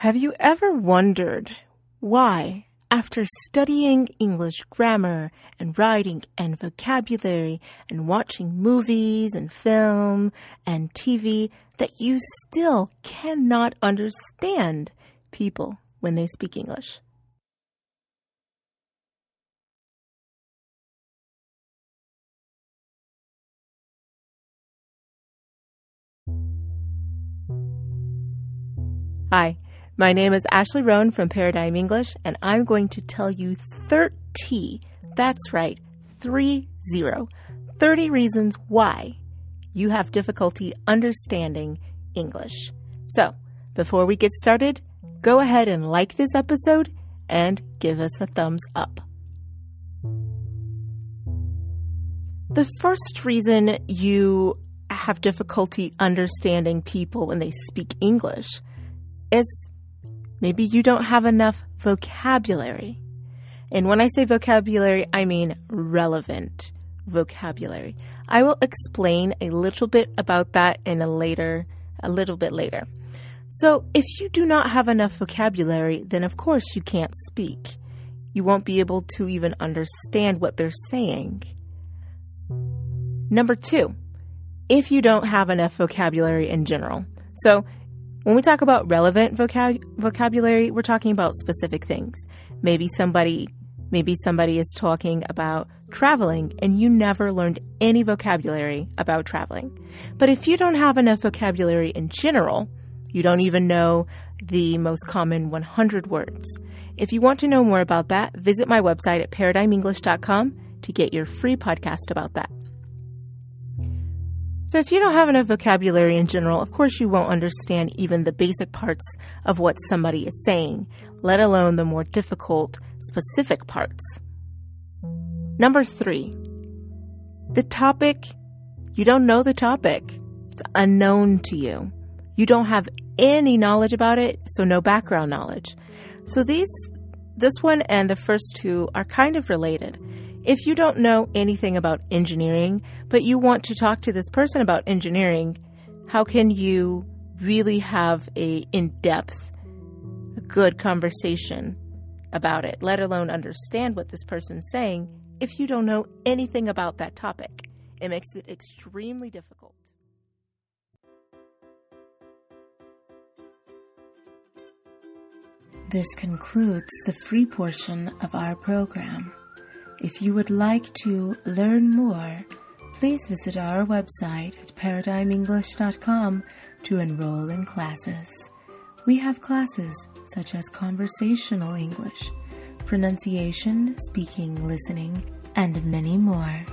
Have you ever wondered why, after studying English grammar and writing and vocabulary and watching movies and film and TV, that you still cannot understand people when they speak English? Hi. My name is Ashley Roan from Paradigm English, and I'm going to tell you 30, that's right, 30, 30 reasons why you have difficulty understanding English. So, before we get started, go ahead and like this episode and give us a thumbs up. The first reason you have difficulty understanding people when they speak English is Maybe you don't have enough vocabulary. And when I say vocabulary, I mean relevant vocabulary. I will explain a little bit about that in a later, a little bit later. So, if you do not have enough vocabulary, then of course you can't speak. You won't be able to even understand what they're saying. Number two, if you don't have enough vocabulary in general. So, when we talk about relevant vocab- vocabulary, we're talking about specific things. Maybe somebody maybe somebody is talking about traveling and you never learned any vocabulary about traveling. But if you don't have enough vocabulary in general, you don't even know the most common 100 words. If you want to know more about that, visit my website at paradigmenglish.com to get your free podcast about that. So, if you don't have enough vocabulary in general, of course you won't understand even the basic parts of what somebody is saying, let alone the more difficult, specific parts. Number three, the topic, you don't know the topic. It's unknown to you. You don't have any knowledge about it, so no background knowledge. So, these, this one and the first two are kind of related. If you don't know anything about engineering, but you want to talk to this person about engineering, how can you really have a in-depth good conversation about it, let alone understand what this person's saying if you don't know anything about that topic? It makes it extremely difficult. This concludes the free portion of our program. If you would like to learn more, please visit our website at paradigmenglish.com to enroll in classes. We have classes such as conversational English, pronunciation, speaking, listening, and many more.